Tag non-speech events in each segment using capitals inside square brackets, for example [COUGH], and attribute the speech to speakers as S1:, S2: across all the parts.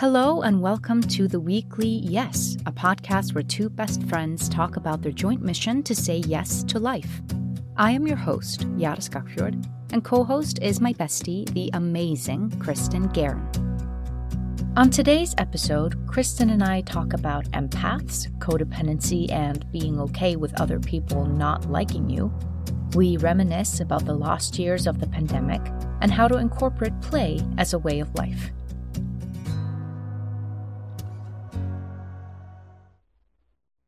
S1: Hello, and welcome to the weekly Yes, a podcast where two best friends talk about their joint mission to say yes to life. I am your host, Jara Skagfjord, and co host is my bestie, the amazing Kristin Guerin. On today's episode, Kristin and I talk about empaths, codependency, and being okay with other people not liking you. We reminisce about the lost years of the pandemic and how to incorporate play as a way of life.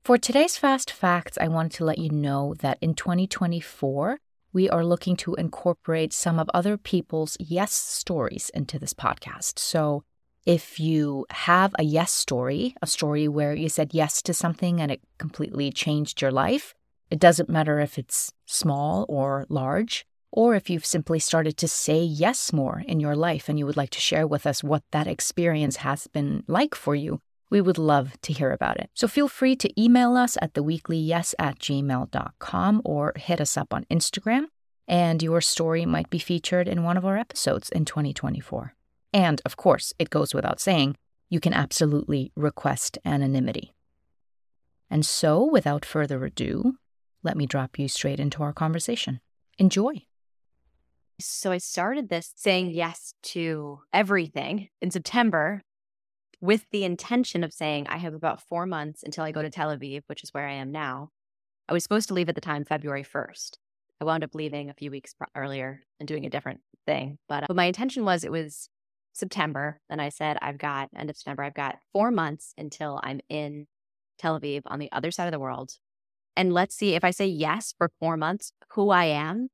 S1: For today's Fast Facts, I wanted to let you know that in 2024, we are looking to incorporate some of other people's yes stories into this podcast. So if you have a yes story, a story where you said yes to something and it completely changed your life, it doesn't matter if it's small or large, or if you've simply started to say yes more in your life and you would like to share with us what that experience has been like for you, we would love to hear about it. So feel free to email us at theweeklyyes at gmail.com or hit us up on Instagram, and your story might be featured in one of our episodes in 2024. And of course, it goes without saying, you can absolutely request anonymity. And so, without further ado, let me drop you straight into our conversation. Enjoy.
S2: So I started this saying yes to everything in September with the intention of saying, I have about four months until I go to Tel Aviv, which is where I am now. I was supposed to leave at the time February 1st. I wound up leaving a few weeks earlier and doing a different thing. But, uh, but my intention was it was September. And I said, I've got end of September, I've got four months until I'm in Tel Aviv on the other side of the world. And let's see if I say yes for four months, who I am.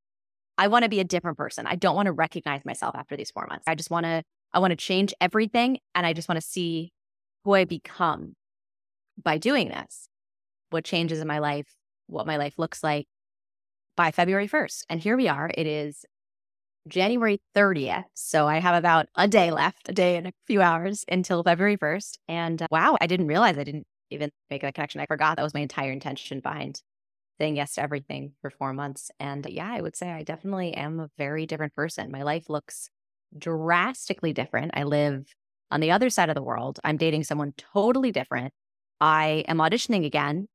S2: I want to be a different person. I don't want to recognize myself after these four months. I just want to I want to change everything and I just want to see who I become by doing this, what changes in my life, what my life looks like by February 1st. And here we are. It is January 30th. So I have about a day left, a day and a few hours until February 1st. And uh, wow, I didn't realize I didn't even make that connection. I forgot that was my entire intention behind saying yes to everything for four months. And yeah, I would say I definitely am a very different person. My life looks drastically different. I live on the other side of the world. I'm dating someone totally different. I am auditioning again.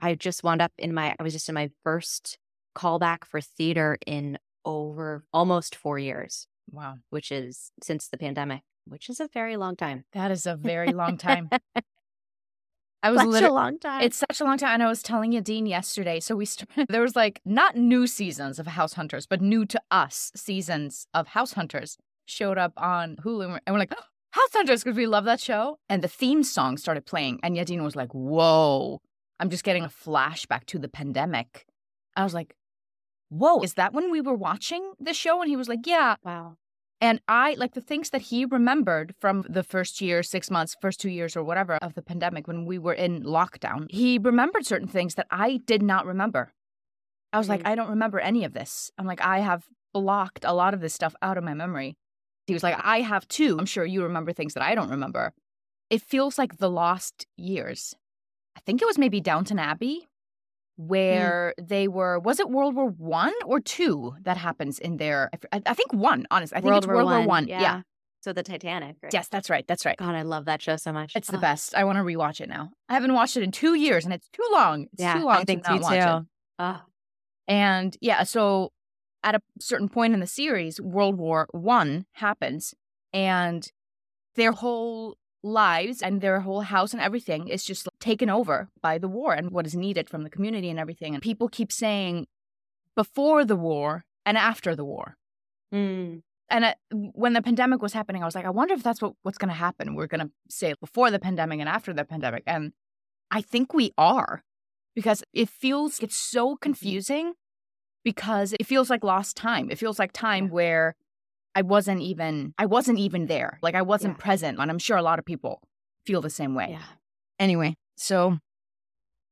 S2: I just wound up in my, I was just in my first callback for theater in over almost four years.
S1: Wow.
S2: Which is since the pandemic, which is a very long time.
S1: That is a very long time. [LAUGHS] I
S2: was such a long time.
S1: It's such a long time. And I was telling you, Dean, yesterday. So we started, [LAUGHS] there was like not new seasons of House Hunters, but new to us seasons of House Hunters showed up on Hulu, and we're like, oh, Hunters, because we love that show. And the theme song started playing, and Yadin was like, "Whoa!" I'm just getting a flashback to the pandemic. I was like, "Whoa!" Is that when we were watching the show? And he was like, "Yeah."
S2: Wow.
S1: And I like the things that he remembered from the first year, six months, first two years, or whatever of the pandemic when we were in lockdown. He remembered certain things that I did not remember. I was mm-hmm. like, mm. I don't remember any of this. I'm like, I have blocked a lot of this stuff out of my memory. He was like, I have too. I'm sure you remember things that I don't remember. It feels like the lost years. I think it was maybe Downton Abbey, hmm. where mm. they were. Was it World War One or two that happens in there? I, I think one. Honestly, I think World it's World War One.
S2: Yeah. yeah. So the Titanic.
S1: Right? Yes, that's right. That's right.
S2: God, I love that show so much.
S1: It's oh. the best. I want to rewatch it now. I haven't watched it in two years, and it's too long. It's
S2: yeah,
S1: too long
S2: I think
S1: to not watch
S2: too.
S1: it. Oh. And yeah, so at a certain point in the series, World War One happens, and their whole lives and their whole house and everything is just taken over by the war and what is needed from the community and everything. And people keep saying before the war and after the war.
S2: Mm.
S1: And it, when the pandemic was happening, I was like, I wonder if that's what, what's going to happen. We're going to say before the pandemic and after the pandemic. And I think we are because it feels, it's so mm-hmm. confusing because it feels like lost time. It feels like time yeah. where I wasn't even I wasn't even there. Like I wasn't yeah. present. And I'm sure a lot of people feel the same way.
S2: Yeah.
S1: Anyway, so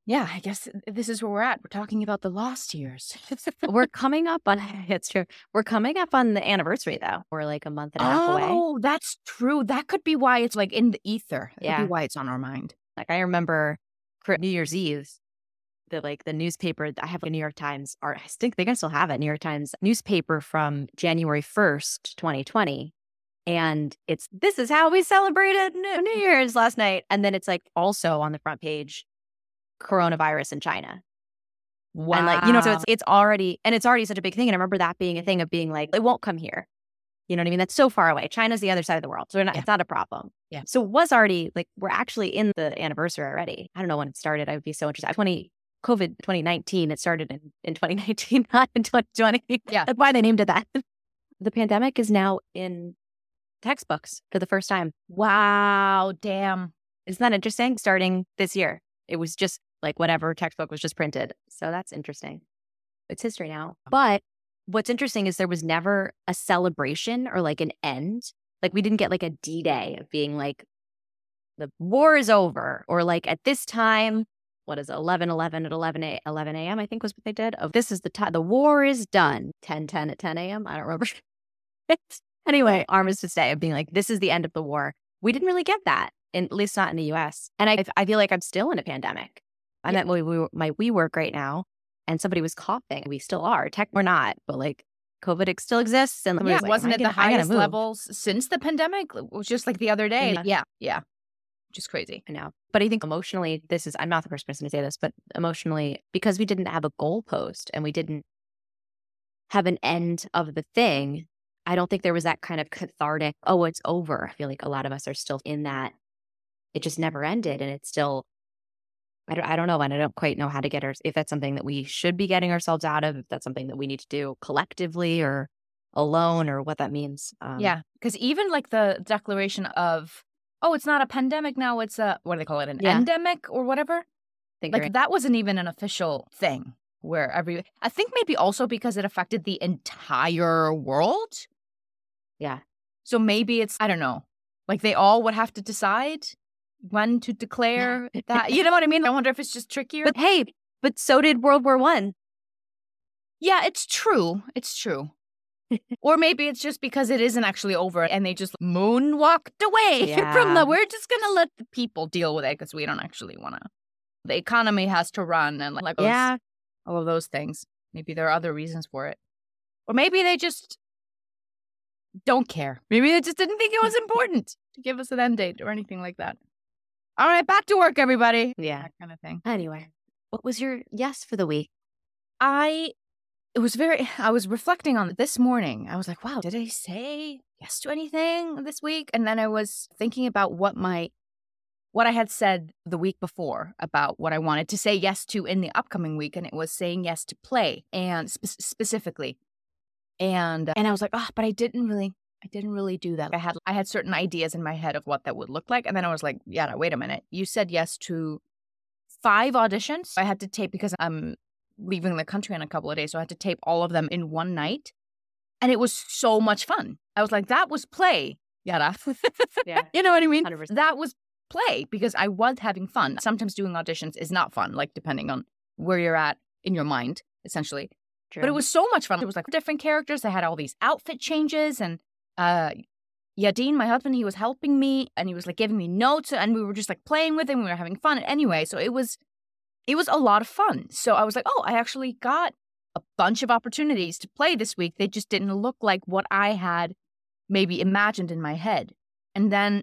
S1: yeah, I guess this is where we're at. We're talking about the lost years. [LAUGHS]
S2: we're coming up on [LAUGHS] it's true. We're coming up on the anniversary though. We're like a month and a half
S1: oh,
S2: away.
S1: Oh, that's true. That could be why it's like in the ether. That
S2: yeah.
S1: could be why it's on our mind.
S2: Like I remember New Year's Eve, the like the newspaper I have a New York Times or I think they can still have it, New York Times newspaper from January 1st, 2020. And it's this is how we celebrated New New Year's last night. And then it's like also on the front page, coronavirus in China.
S1: Wow.
S2: And like, you know, so it's it's already and it's already such a big thing. And I remember that being a thing of being like, it won't come here. You know what I mean? That's so far away. China's the other side of the world. So not,
S1: Yeah.
S2: it's not a problem.
S1: Yeah.
S2: So it was already like we're actually in the anniversary already. I don't know when it started. I would be so interested. 20 COVID 2019. It started in, in 2019, [LAUGHS] not in 2020.
S1: Yeah.
S2: That's why they named it that. [LAUGHS] the pandemic is now in textbooks for the first time.
S1: wow. Damn.
S2: Isn't that interesting? Starting this year. It was just like whatever textbook was just printed. So that's interesting. It's history now. But what's interesting is there was never a celebration or like an end. Like we didn't get like a D Day of being like, the war is over, or like at this time, what is it, 11 11 at 11 a, 11 a.m., I think was what they did. Of this is the time, the war is done. 10 10 at 10 a.m. I don't remember. [LAUGHS] anyway, Armistice Day of being like, this is the end of the war. We didn't really get that, in, at least not in the US. And I, I feel like I'm still in a pandemic. I'm
S1: Yeah.
S2: at my, we, my WeWork right now, and somebody was coughing. We still are. Tech, we're not, but like COVID still exists. And
S1: Yeah,
S2: somebody's like,
S1: wasn't
S2: "Am
S1: it the highest levels since the pandemic? It was just like the other day.
S2: Yeah.
S1: Yeah, yeah. Just crazy.
S2: I know. But I think emotionally, this is, I'm not the first person to say this, but emotionally, because we didn't have a goalpost and we didn't have an end of the thing, I don't think there was that kind of cathartic, oh, it's over. I feel like a lot of us are still in that. It just never ended. And it's still, I don't, I don't know. And I don't quite know how to get our, if that's something that we should be getting ourselves out of, if that's something that we need to do collectively or alone or what that means. Um,
S1: yeah, because even like the declaration of, oh, it's not a pandemic now; it's a what do they call it, an
S2: Yeah.
S1: endemic or whatever. Like that wasn't even an official thing. Where every, I think maybe also because it affected the entire world.
S2: Yeah.
S1: So maybe it's I don't know. Like they all would have to decide when to declare [LAUGHS] that. You know what I mean? I wonder if it's just trickier.
S2: But hey, but so did World War One.
S1: Yeah, it's true. It's true. Or maybe it's just because it isn't actually over and they just moonwalked away [LAUGHS] from the. We're just going to let the people deal with it because we don't actually want to. The economy has to run and like
S2: Yeah.
S1: all of those things. Maybe there are other reasons for it. Or maybe they just don't care. Maybe they just didn't think it was [LAUGHS] important to give us an end date or anything like that. All right, back to work, everybody.
S2: Yeah.
S1: That kind of thing.
S2: Anyway, what was your yes for the week?
S1: I it was very [SIGHS] I was reflecting on this morning. I was like, wow, did I say yes to anything this week? And then I was thinking about what my what I had said the week before about what I wanted to say yes to in the upcoming week and it was saying yes to play and spe- specifically. And uh, and I was like, "Oh, but I didn't really I didn't really do that. I had I had certain ideas in my head of what that would look like and then I was like, yeah, wait a minute. You said yes to five auditions. I had to tape because I'm leaving the country in a couple of days. So I had to tape all of them in one night. And it was so much fun. I was like, that was play. Yada. [LAUGHS]
S2: Yeah.
S1: you know what I mean?
S2: 100%.
S1: That was play because I was having fun. Sometimes doing auditions is not fun, like depending on where you're at in your mind, essentially.
S2: True.
S1: But it was so much fun. It was like different characters. They had all these outfit changes and uh Yadin, my husband, he was helping me and he was like giving me notes and we were just like playing with him. We were having fun anyway. So it was it was a lot of fun. So I was like, oh, I actually got a bunch of opportunities to play this week. They just didn't look like what I had maybe imagined in my head. And then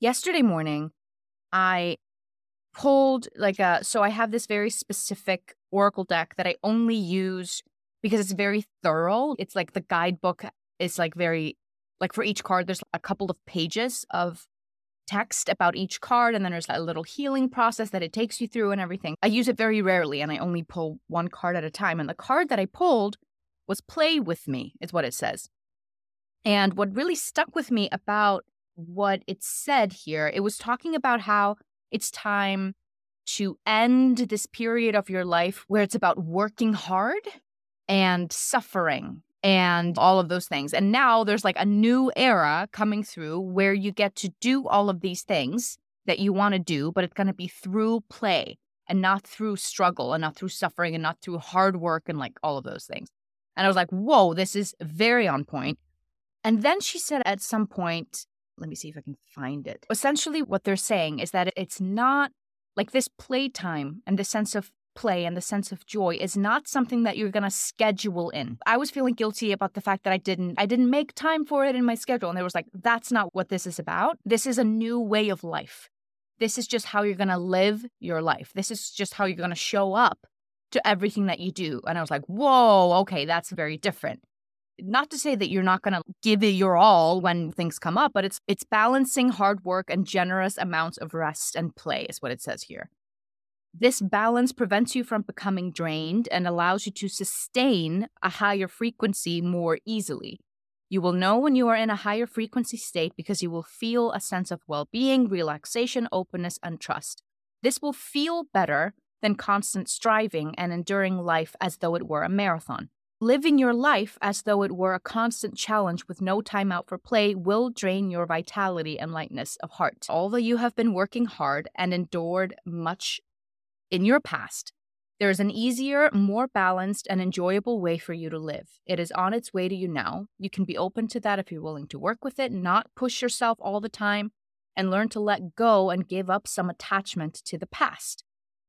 S1: yesterday morning, I pulled like a so I have this very specific Oracle deck that I only use because it's very thorough. It's like the guidebook is like very like for each card there's a couple of pages of text about each card and then there's a little healing process that it takes you through and everything. I use it very rarely and I only pull one card at a time and the card that I pulled was play with me is what it says. And what really stuck with me about what it said here, it was talking about how it's time to end this period of your life where it's about working hard and suffering and all of those things. And now there's like a new era coming through where you get to do all of these things that you want to do, but it's going to be through play and not through struggle and not through suffering and not through hard work and like all of those things. And I was like, whoa, this is very on point. And then she said at some point, let me see if I can find it. Essentially, what they're saying is that it's not like this playtime and the sense of play and the sense of joy is not something that you're going to schedule in. I was feeling guilty about the fact that I didn't I didn't make time for it in my schedule and there was like that's not what this is about. This is a new way of life. This is just how you're going to live your life. This is just how you're going to show up to everything that you do. And I was like, "Whoa, okay, that's very different." Not to say that you're not going to give it your all when things come up, but it's it's balancing hard work and generous amounts of rest and play is what it says here. This balance prevents you from becoming drained and allows you to sustain a higher frequency more easily. You will know when you are in a higher frequency state because you will feel a sense of well being, relaxation, openness, and trust. This will feel better than constant striving and enduring life as though it were a marathon. Living your life as though it were a constant challenge with no time out for play will drain your vitality and lightness of heart. Although you have been working hard and endured much in your past, there is an easier, more balanced, and enjoyable way for you to live. It is on its way to you now. You can be open to that if you're willing to work with it, not push yourself all the time, and learn to let go and give up some attachment to the past.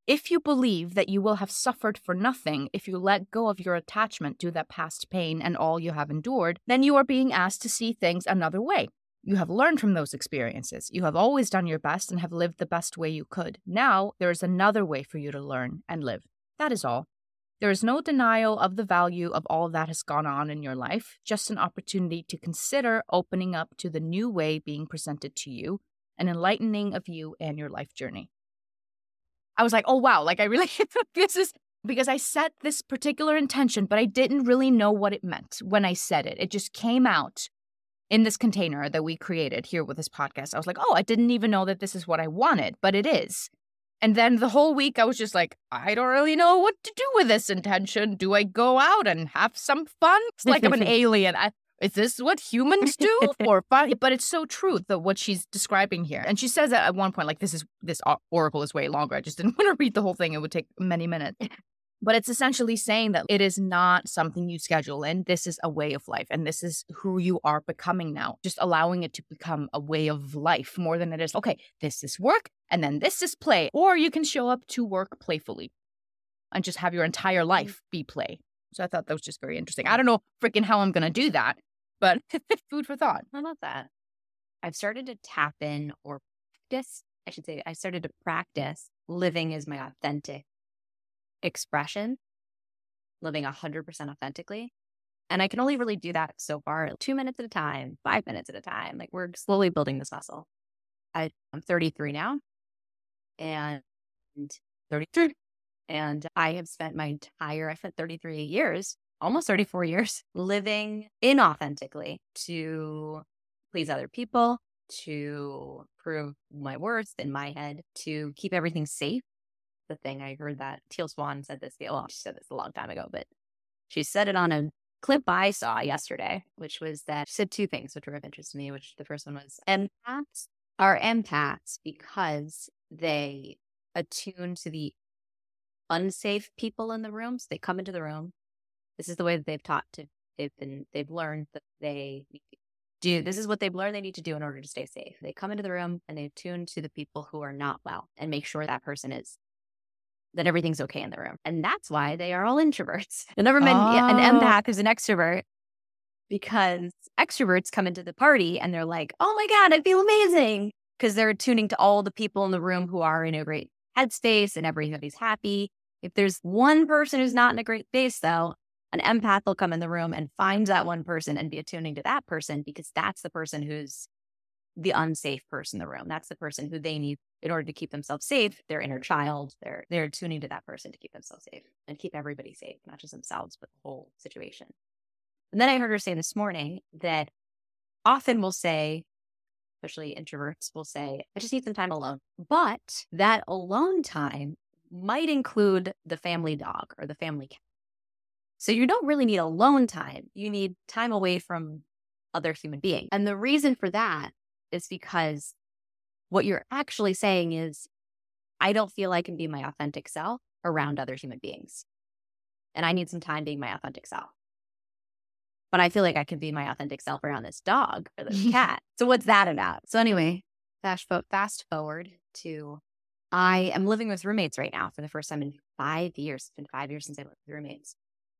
S1: If you believe that you will have suffered for nothing if you let go of your attachment to that past pain and all you have endured, then you are being asked to see things another way. You have learned from those experiences. You have always done your best and have lived the best way you could. Now, there is another way for you to learn and live. That is all. There is no denial of the value of all that has gone on in your life, just an opportunity to consider opening up to the new way being presented to you, an enlightening of you and your life journey. I was like, oh, wow, like I really, [LAUGHS] this is because I set this particular intention, but I didn't really know what it meant when I said it. It just came out in this container that we created here with this podcast. I was like, oh, I didn't even know that this is what I wanted, but it is. And then the whole week, I was just like, I don't really know what to do with this intention. Do I go out and have some fun? It's like I'm an [LAUGHS] alien. I, is this what humans do [LAUGHS] for fun? But it's so true that what she's describing here. And she says at one point, like, this is this uh, oracle is way longer. I just didn't [LAUGHS] want to read the whole thing. It would take many minutes. But it's essentially saying that it is not something you schedule in. This is a way of life. And this is who you are becoming now. Just allowing it to become a way of life more than it is, okay, this is work and then this is play. Or you can show up to work playfully and just have your entire mm. life be play. So I thought that was just very interesting. I don't know freaking how I'm going to do that, but [LAUGHS] food for thought.
S2: I love that. I've started to tap in or practice, I should say, I started to practice living as my authentic expression, living 100% authentically. And I can only really do that so far, two minutes at a time, five minutes at a time. Like we're slowly building this muscle. I, I'm 33 now and 33. And I have spent my entire, I spent 33 years, almost 34 years, [LAUGHS] living inauthentically to please other people, to prove my worth in my head, to keep everything safe the thing. I heard that Teal Swan said this. Well, she said this a long time ago, but she said it on a clip I saw yesterday, which was that she said two things which were of interest to me. Which the first one was empaths are empaths because they attune to the unsafe people in the rooms. They come into the room. This is the way that they've taught to. They've been. They've learned that they do. This is what they've learned they need to do in order to stay safe. They come into the room and they tune to the people who are not well and make sure that person is that everything's okay in the room. And that's why they are all introverts. I've [LAUGHS] never met oh. an empath who's an extrovert because extroverts come into the party and they're like, oh my God, I feel amazing. Because they're tuning to all the people in the room who are in a great headspace and everybody's happy. If there's one person who's not in a great space, though, an empath will come in the room and find that one person and be attuning to that person because that's the person who's the unsafe person in the room. That's the person who they need in order to keep themselves safe. Their inner child, they're they're tuning to that person to keep themselves safe and keep everybody safe, not just themselves, but the whole situation. And then I heard her say this morning that often we'll say, especially introverts will say, I just need some time alone. But that alone time might include the family dog or the family cat. So you don't really need alone time. You need time away from other human beings. And the reason for that is because what you're actually saying is, I don't feel I can be my authentic self around other human beings. And I need some time being my authentic self. But I feel like I can be my authentic self around this dog or this [LAUGHS] cat. So what's that about? So anyway, fast, fast forward to I am living with roommates right now for the first time in five years. It's been five years since I lived with roommates.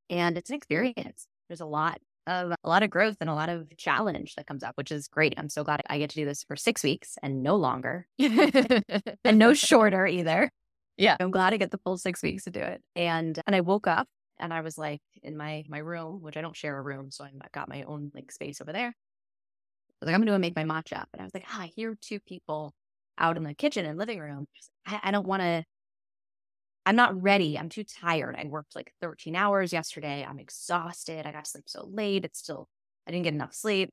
S2: And it's an experience. There's a lot of a lot of growth and a lot of challenge that comes up, which is great. I'm so glad I get to do this for six weeks and no longer. [LAUGHS] and no [LAUGHS] shorter either.
S1: Yeah.
S2: I'm glad I get the full six weeks to do it. And and I woke up and I was like in my my room, which I don't share a room, so I got my own like space over there. I was like, I'm gonna make my matcha. And I was like, ah, I hear two people out in the kitchen and living room. I, I don't want to. I'm not ready. I'm too tired. I worked like 13 hours yesterday. I'm exhausted. I got to sleep so late. It's still, I didn't get enough sleep.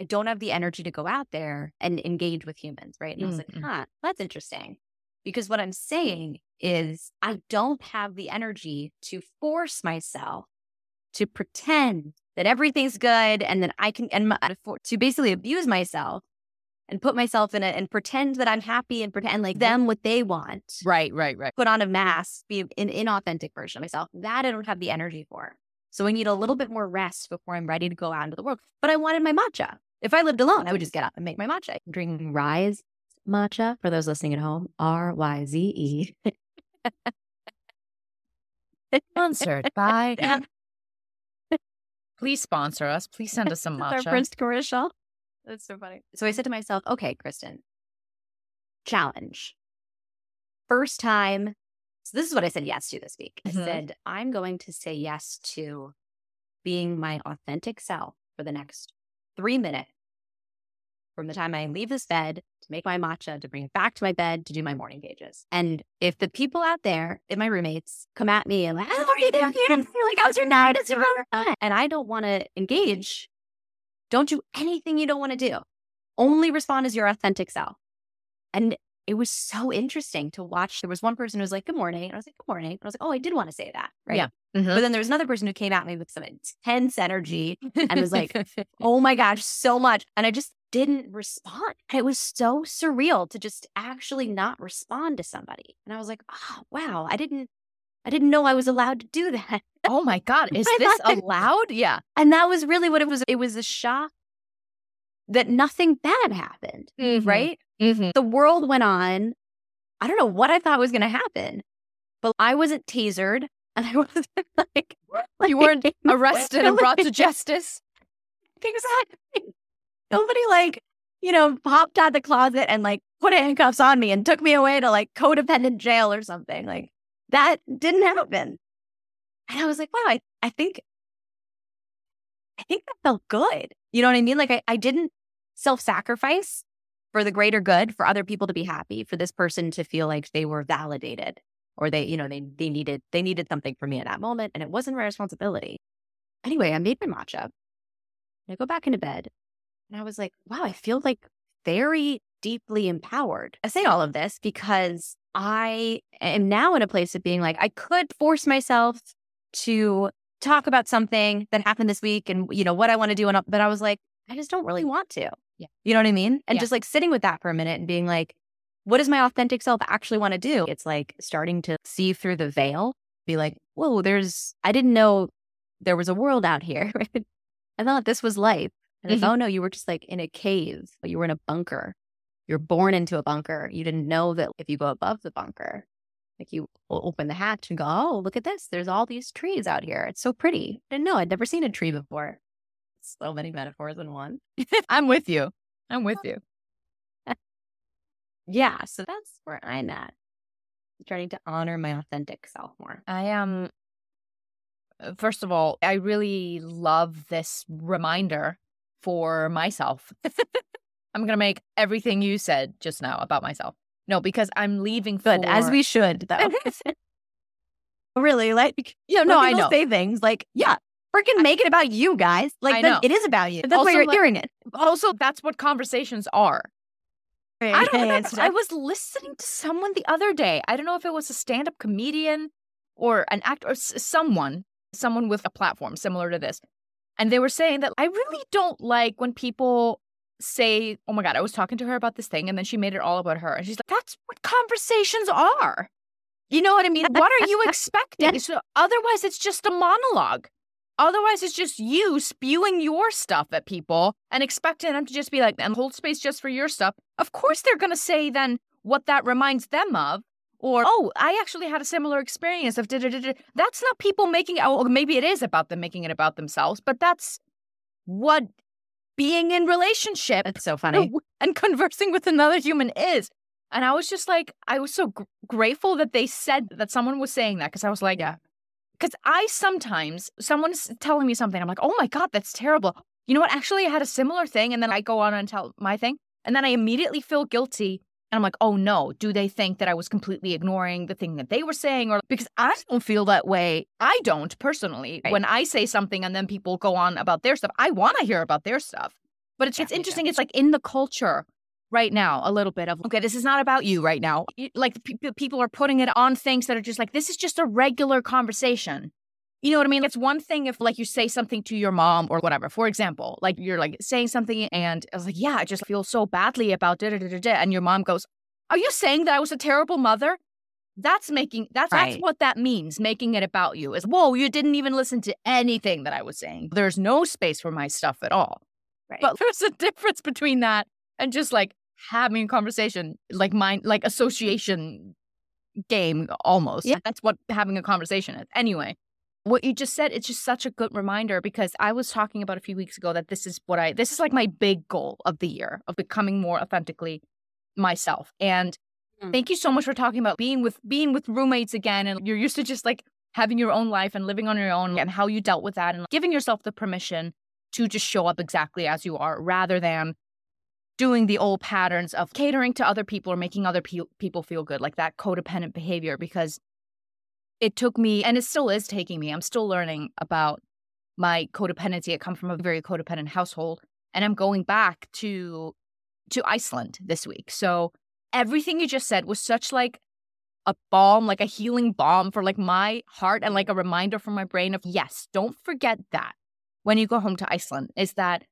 S2: I don't have the energy to go out there and engage with humans. Right. And mm-hmm. I was like,
S1: mm-hmm.
S2: huh, that's interesting. Because what I'm saying is, I don't have the energy to force myself to pretend that everything's good and that I can, and my, to basically abuse myself and put myself in it and pretend that I'm happy and pretend like mm-hmm. them what they want.
S1: Right, right, right.
S2: Put on a mask, be an inauthentic version of myself. That I don't have the energy for. So I need a little bit more rest before I'm ready to go out into the world. But I wanted my matcha. If I lived alone, I would just get up and make my matcha. Drinking Ryze matcha for those listening at home. R Y Z E.
S1: Sponsored by. [LAUGHS] Please sponsor us. Please send us some [LAUGHS] matcha.
S2: Our first commercial. That's so funny. So I said to myself, okay, Kristin, challenge. First time. So this is what I said yes to this week. Mm-hmm. I said, I'm going to say yes to being my authentic self for the next three minutes from the time I leave this bed to make my matcha, to bring it back to my bed, to do my morning pages. And if the people out there, if my roommates, come at me and like, how are you doing? Like, how's your [LAUGHS] night? And I don't want to engage, don't do anything you don't want to do. Only respond as your authentic self. And it was so interesting to watch. There was one person who was like, Good morning. And I was like, Good morning. And I was like, Oh, I did want to say that. Right.
S1: Yeah.
S2: Mm-hmm. But then there was another person who came at me with some intense energy and was like, [LAUGHS] Oh my gosh, so much. And I just didn't respond. And it was so surreal to just actually not respond to somebody. And I was like, Oh, wow. I didn't, I didn't know I was allowed to do that. [LAUGHS]
S1: Oh my God. Is this allowed? Yeah.
S2: And that was really what it was. It was a shock that nothing bad happened, mm-hmm. right?
S1: Mm-hmm.
S2: The world went on. I don't know what I thought was going to happen, but I wasn't tasered [LAUGHS] and I wasn't like,
S1: like you weren't [LAUGHS] arrested and brought to justice.
S2: Exactly. Nobody like, you know, popped out the closet and like put handcuffs on me and took me away to like codependent jail or something. Like that didn't happen. And I was like, wow, I, I think I think that felt good. You know what I mean? Like I, I didn't self-sacrifice for the greater good, for other people to be happy, for this person to feel like they were validated or they, you know, they they needed they needed something from me at that moment. And it wasn't my responsibility. Anyway, I made my matcha. And I go back into bed. And I was like, wow, I feel like very deeply empowered. I say all of this because I am now in a place of being like, I could force myself to talk about something that happened this week and you know what I want to do and but I was like I just don't really want to.
S1: Yeah.
S2: You know what I mean? And
S1: yeah.
S2: just like sitting with that for a minute and being like what does my authentic self actually want to do? It's like starting to see through the veil, be like, "Whoa, there's I didn't know there was a world out here." [LAUGHS] I thought this was life. And mm-hmm. oh no, you were just like in a cave, but you were in a bunker. You're born into a bunker. You didn't know that if you go above the bunker, like you open the hatch and go, oh, look at this. There's all these trees out here. It's so pretty. I didn't know. I'd never seen a tree before. So many metaphors in one. [LAUGHS]
S1: I'm with you. I'm with you. [LAUGHS]
S2: yeah. So that's where I'm at. Trying to honor my authentic self more.
S1: I am. Um, first of all, I really love this reminder for myself. [LAUGHS] I'm going to make everything you said just now about myself. No, because I'm leaving.
S2: Good,
S1: for...
S2: as we should, though. [LAUGHS] really, like,
S1: yeah, no, I know.
S2: Say things like, yeah, freaking make it about you guys. Like, then it is about you. That's also, why you're like, hearing it.
S1: Also, that's what conversations are. I don't know. I was listening to someone the other day. I don't know if it was a stand-up comedian or an actor or someone, someone with a platform similar to this. And they were saying that I really don't like when people say, oh my God, I was talking to her about this thing. And then she made it all about her. And she's like, that's what conversations are. You know what I mean? What are you [LAUGHS] expecting? So otherwise, it's just a monologue. Otherwise, it's just you spewing your stuff at people and expecting them to just be like, and hold space just for your stuff. Of course, they're going to say then what that reminds them of. Or, oh, I actually had a similar experience of da da da da. That's not people making, oh, maybe it is about them making it about themselves, but that's what being in relationship.
S2: It's so [LAUGHS] funny.
S1: And conversing with another human is. And I was just like, I was so gr- grateful that they said that someone was saying that because I was like,
S2: Yeah.
S1: Because I sometimes, someone's telling me something, I'm like, oh my God, that's terrible. You know what? Actually, I had a similar thing. And then I go on and tell my thing. And then I immediately feel guilty. And I'm like, oh no, do they think that I was completely ignoring the thing that they were saying? Or because I don't feel that way. I don't personally.
S2: Right.
S1: When I say something and then people go on about their stuff, I want to hear about their stuff. But it's,
S2: Yeah,
S1: it's interesting. It's like in the culture right now, a little bit of, okay, this is not about you right now. Like pe- people are putting it on things that are just like, this is just a regular conversation. You know what I mean? It's one thing if like you say something to your mom or whatever. For example, like you're like saying something and I was like, yeah, I just feel so badly about da da da da. And your mom goes, Are you saying that I was a terrible mother? That's making that's that's what that means, making it about you. Is whoa, you didn't even listen to anything that I was saying. There's no space for my stuff at all.
S2: Right.
S1: But [LAUGHS] there's a difference between that and just like having a conversation, like mind like association game almost.
S2: Yeah.
S1: That's what having a conversation is. Anyway, what you just said, it's just such a good reminder because I was talking about a few weeks ago that this is what I this is like my big goal of the year of becoming more authentically myself. And
S2: Mm.
S1: thank you so much for talking about being with being with roommates again and you're used to just like having your own life and living on your own and how you dealt with that and giving yourself the permission to just show up exactly as you are rather than doing the old patterns of catering to other people or making other pe- people feel good like that codependent behavior because it took me and it still is taking me i'm still learning about my codependency i come from a very codependent household and i'm going back to to iceland this week. So everything you just said was such like a balm like a healing balm for like my heart and like a reminder for my brain of yes don't forget that when you go home to iceland is that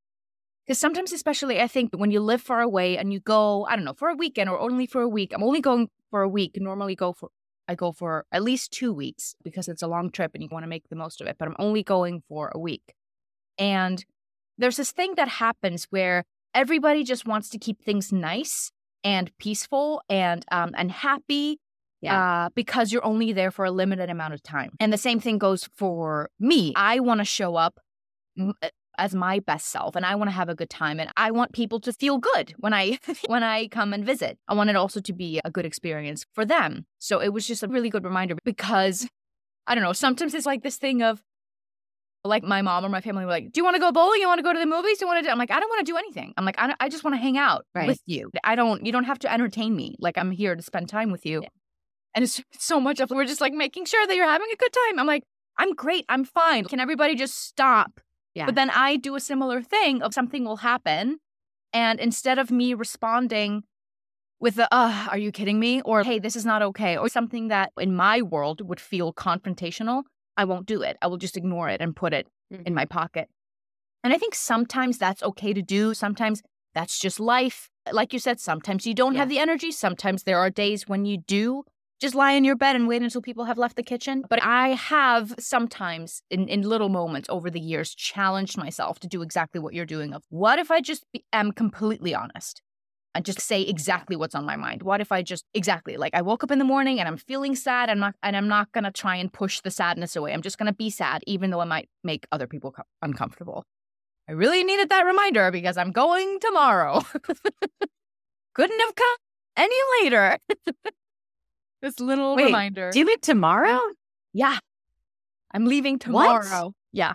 S1: because sometimes especially i think when you live far away and you go i don't know for a weekend or only for a week i'm only going for a week normally go for i go for at least two weeks because it's a long trip and you want to make the most of it but i'm only going for a week and there's this thing that happens where everybody just wants to keep things nice and peaceful and um, and happy uh, because you're only there for a limited amount of time. And the same thing goes for me. I want to show up uh, as my best self and I want to have a good time and I want people to feel good when I [LAUGHS] [LAUGHS] when I come and visit. I want it also to be a good experience for them. So it was just a really good reminder because I don't know, sometimes it's like this thing of like my mom or my family were like, "Do you want to go bowling? You want to go to the movies? You want to?" do-" I'm like, "I don't want to do anything." I'm like, "I, don't- I just want to hang out
S2: Right.
S1: with you. I don't. You don't have to entertain me. Like I'm here to spend time with you."
S2: Yeah.
S1: And it's [LAUGHS] so much of we're just like making sure that you're having a good time. I'm like, "I'm great. I'm fine. Can everybody just stop?"
S2: Yeah.
S1: But then I do a similar thing of something will happen, and instead of me responding with the "uh, are you kidding me?" or "hey, this is not okay," or something that in my world would feel confrontational, I won't do it. I will just ignore it and put it in my pocket. And I think sometimes that's okay to do. Sometimes that's just life. Like you said, sometimes you don't have the energy. Sometimes there are days when you do just lie in your bed and wait until people have left the kitchen. But I have sometimes, in, in little moments over the years, challenged myself to do exactly what you're doing of what if I just be, am completely honest? and just say exactly what's on my mind. What if I just exactly like I woke up in the morning and I'm feeling sad and I'm not and I'm not going to try and push the sadness away. I'm just going to be sad even though it might make other people co- uncomfortable. I really needed that reminder because I'm going tomorrow. [LAUGHS] Couldn't have come any later. [LAUGHS] this little
S2: Wait,
S1: reminder.
S2: Do you leave tomorrow?
S1: yeah. I'm leaving
S2: What?
S1: tomorrow. Yeah.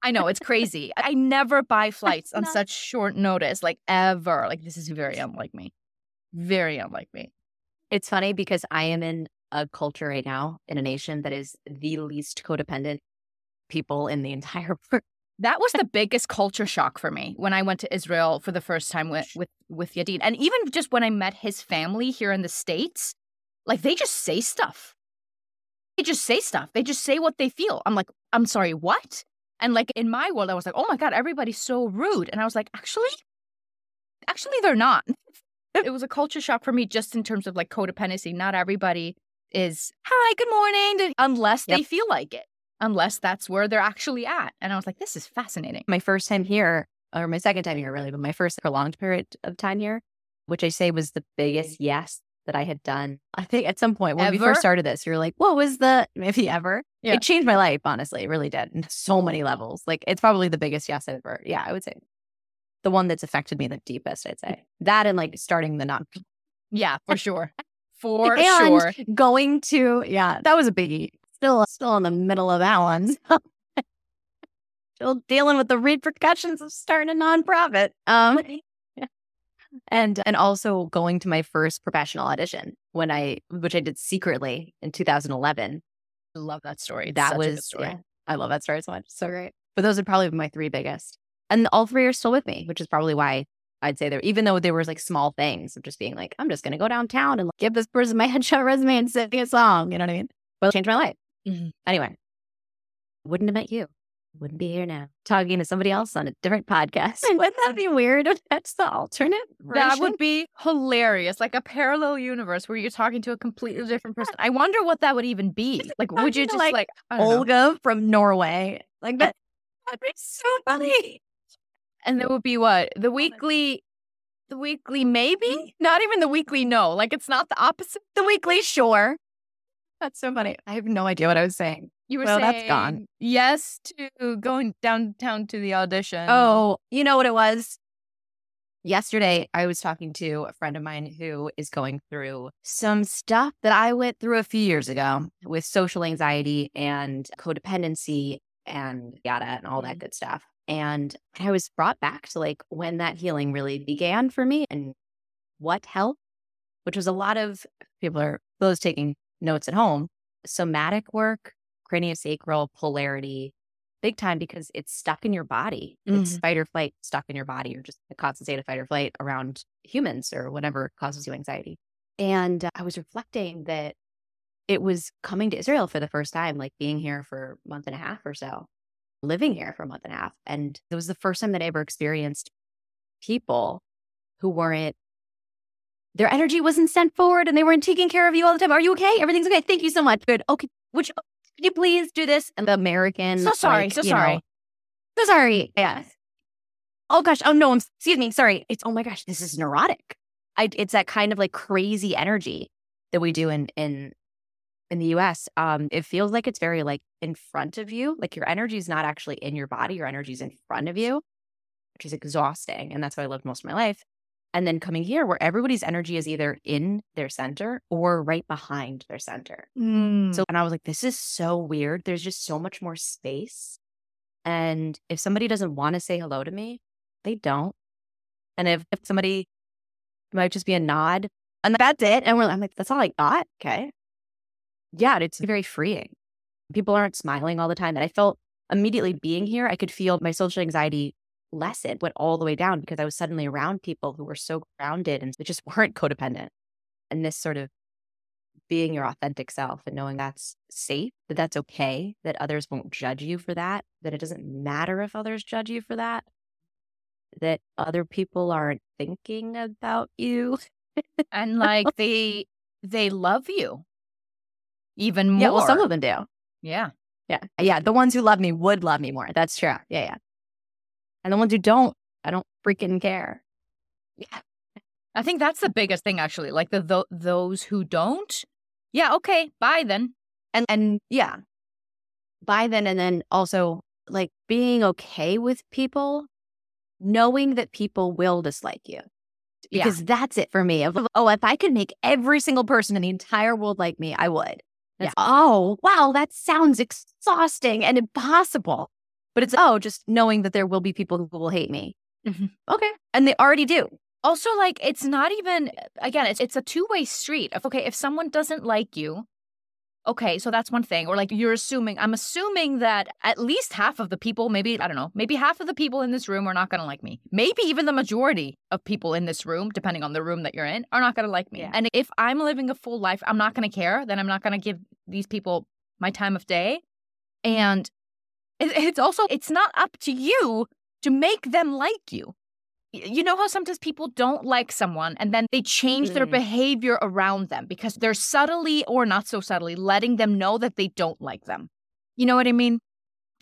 S1: I know it's crazy. [LAUGHS] I never buy [LAUGHS] flights on such short notice, like ever. Like this is very unlike me. Very unlike me.
S2: It's funny because I am in a culture right now in a nation that is the least codependent people in the entire [LAUGHS] world.
S1: That was the biggest culture shock for me when I went to Israel for the first time with with, with Yadin. And even just when I met his family here in the States, like they just say stuff. They just say stuff. They just say what they feel. I'm like, I'm sorry, what? And like in my world, I was like, oh my God, everybody's so rude. And I was like, actually, actually, they're not. [LAUGHS] it was a culture shock for me just in terms of like codependency. Not everybody is, hi, good morning, unless they feel like it, unless that's where they're actually at. And I was like, this is fascinating.
S2: My first time here, or my second time here, really, but my first prolonged period of time here, which I say was the biggest mm. yes that I had done. I think at some point when we first started this, you're like, what was the, if you ever?
S1: Yeah.
S2: It changed my life, honestly. It really did. In so many levels. Like it's probably the biggest yes I've ever. Yeah, I would say the one that's affected me the deepest, I'd say. That and like starting the non
S1: Yeah, for sure. For
S2: and
S1: sure.
S2: going to, yeah, that was a biggie. Still, still in the middle of that one. [LAUGHS] still dealing with the repercussions of starting a nonprofit. Um, and and also going to my first professional audition when I, which I did secretly in 2011.
S1: I love that story. It's
S2: that was
S1: story.
S2: yeah, I love that story so much. So great. But those would probably be my three biggest, and all three are still with me, which is probably why I'd say there. Even though there was like small things of just being like, I'm just gonna go downtown and like, give this person my [LAUGHS] headshot resume and sing a song. You know what I mean? But it changed my life.
S1: Mhm.
S2: Anyway, wouldn't have met you. Wouldn't be here now talking to somebody else on a different podcast. Wouldn't that be weird? if That's the alternate.
S1: That would be hilarious, like a parallel universe where you're talking to a completely different person. I wonder what that would even be. Like, would you just
S2: like,
S1: like, don't know.
S2: Olga from Norway. Like that. That'd be so funny.
S1: and there would be what the weekly, the weekly maybe, not even the weekly no. Like it's not the opposite.
S2: The weekly sure. That's so funny. I have no idea what I was saying.
S1: You were
S2: Well,
S1: saying
S2: that's gone.
S1: yes to going downtown to the audition.
S2: Oh, you know what it was? Yesterday, I was talking to a friend of mine who is going through some stuff that I went through a few years ago with social anxiety and codependency and yada and all that mm-hmm. good stuff. And I was brought back to like when that healing really began for me and what helped, which was a lot of people are those taking notes at home, somatic work, craniosacral polarity, big time because it's stuck in your body. It's fight or flight stuck in your body or just a constant state of fight or flight around humans or whatever causes you anxiety. And uh, I was reflecting that it was coming to Israel for the first time, like being here for a month and a half or so, living here for a month and a half. And it was the first time that I ever experienced people who weren't, their energy wasn't sent forward and they weren't taking care of you all the time. Are you okay? Everything's okay. Thank you so much. Good. Okay. You, could you please do this? And the American.
S1: So sorry,
S2: like,
S1: so
S2: you know,
S1: sorry.
S2: so sorry. Yeah. Oh gosh. Oh no. I'm, excuse me. Sorry. It's oh my gosh. This is neurotic. I, it's that kind of like crazy energy that we do in in in the U.S. Um, it feels like it's very like in front of you. Like your energy is not actually in your body. Your energy is in front of you, which is exhausting. And that's what I lived most of my life. And then coming here, where everybody's energy is either in their center or right behind their center.
S1: Mm.
S2: So, and I was like, this is so weird. There's just so much more space. And if somebody doesn't want to say hello to me, they don't. And if, if somebody might just be a nod and that's it. And we're, I'm like, that's all I got. Okay. Yeah. It's very freeing. People aren't smiling all the time. And I felt immediately being here, I could feel my social anxiety lessen, went all the way down because I was suddenly around people who were so grounded and just [LAUGHS] weren't codependent. And this sort of being your authentic self and knowing that's safe, that that's okay, that others won't judge you for that, that it doesn't matter if others judge you for that, that other people aren't thinking about you.
S1: and [LAUGHS] like they they love you even more.
S2: Yeah, well, some of them do.
S1: yeah.
S2: Yeah. Yeah. The ones who love me would love me more. That's true. Yeah. Yeah. And the ones who don't, I don't freaking care. Yeah.
S1: I think that's the biggest thing actually. Like the tho- those who don't. Yeah, okay, bye then.
S2: And and yeah. By then and then also like being okay with people, knowing that people will dislike you.
S1: Yeah.
S2: Because that's it for me. Of oh, if I could make every single person in the entire world like me, I would. It's, oh, wow, that sounds exhausting and impossible. But it's oh, just knowing that there will be people who will hate me.
S1: Mhm.
S2: Okay. And they already do.
S1: Also, like it's not even again, it's it's a two-way street. If okay, if someone doesn't like you, okay, so that's one thing. Or like you're assuming I'm assuming that at least half of the people, maybe I don't know, maybe half of the people in this room are not gonna like me. Maybe even the majority of people in this room, depending on the room that you're in, are not gonna like me.
S2: Yeah.
S1: And if I'm living a full life, I'm not gonna care, then I'm not gonna give these people my time of day. And it's also it's not up to you to make them like you. You know how sometimes people don't like someone and then they change their
S2: Mm.
S1: behavior around them because they're subtly or not so subtly letting them know that they don't like them. You know what I mean?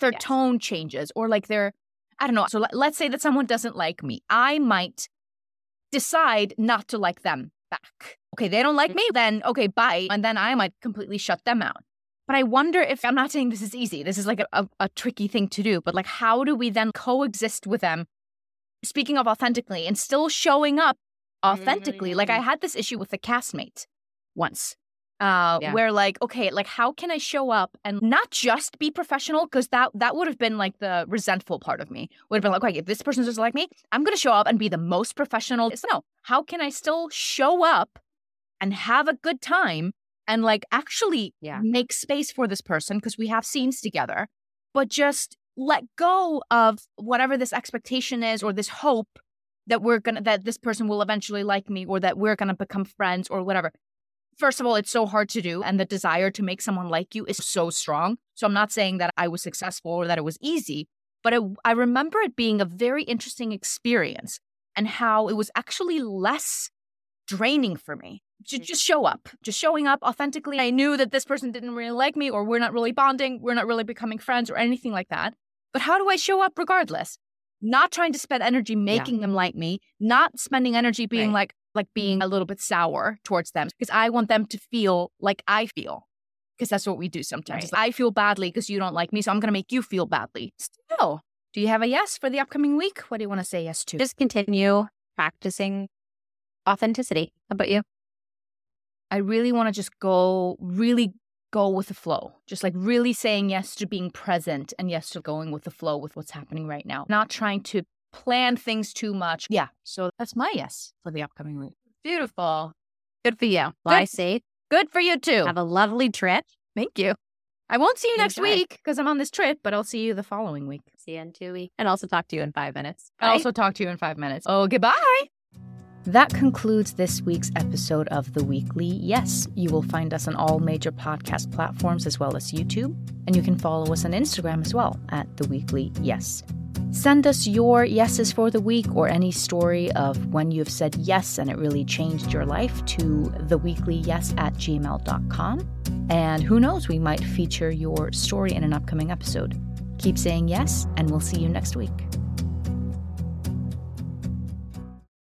S1: Their
S2: Yes.
S1: tone changes or like their, I don't know. So let, let's say that someone doesn't like me. I might decide not to like them back. Okay, they don't like me, then okay, bye. And then I might completely shut them out. But I wonder if I'm not saying this is easy. This is like a, a, a tricky thing to do. But like, how do we then coexist with them? Speaking of authentically and still showing up authentically. Mm-hmm. Like I mm. had this issue with a castmate once. Uh, yeah. where like okay like how can i show up and not just be professional because that that would have been like the resentful part of me would have been like okay if this person doesn't like me i'm gonna show up and be the most professional so no how can i still show up and have a good time and like actually yeah. make space for this person because we have scenes together but just let go of whatever this expectation is or this hope that we're gonna that this person will eventually like me or that we're gonna become friends or whatever. First of all it's so hard to do and the desire to make someone like you is so strong. So i'm not saying that i was successful or that it was easy but it, i remember it being a very interesting experience and how it was actually less draining for me Mm. just show up just showing up authentically i knew that this person didn't really like me or we're not really bonding we're not really becoming friends or anything like that but how do i show up regardless not trying to spend energy making yeah. them like me, not spending energy being right. like like being a little bit sour towards them because I want them to feel like I feel. Because that's what we do sometimes. Right. I feel badly because you don't like me, so I'm going to make you feel badly. Still, do you have a yes for the upcoming week? What do you want to say yes to?
S2: Just continue practicing authenticity. How about you?
S1: I really want to just go really go with the flow. Just like really saying yes to being present and yes to going with the flow with what's happening right now. Not trying to plan things too much. Yeah. So that's my yes for the upcoming week.
S2: Beautiful. Good for you. Fly safe.
S1: Good for you too.
S2: Have a lovely trip.
S1: Thank you. I won't see you next week because I'm on this trip, but I'll see you the following week.
S2: See you in two weeks. And also talk to you in five minutes.
S1: I'll also talk to you in five minutes. Oh, goodbye. That concludes this week's episode of The Weekly Yes. You will find us on all major podcast platforms as well as YouTube, and you can follow us on Instagram as well at The Weekly Yes. Send us your yeses for the week or any story of when you've said yes and it really changed your life to theweeklyyes at gmail.com. And who knows, we might feature your story in an upcoming episode. Keep saying yes, and we'll see you next week.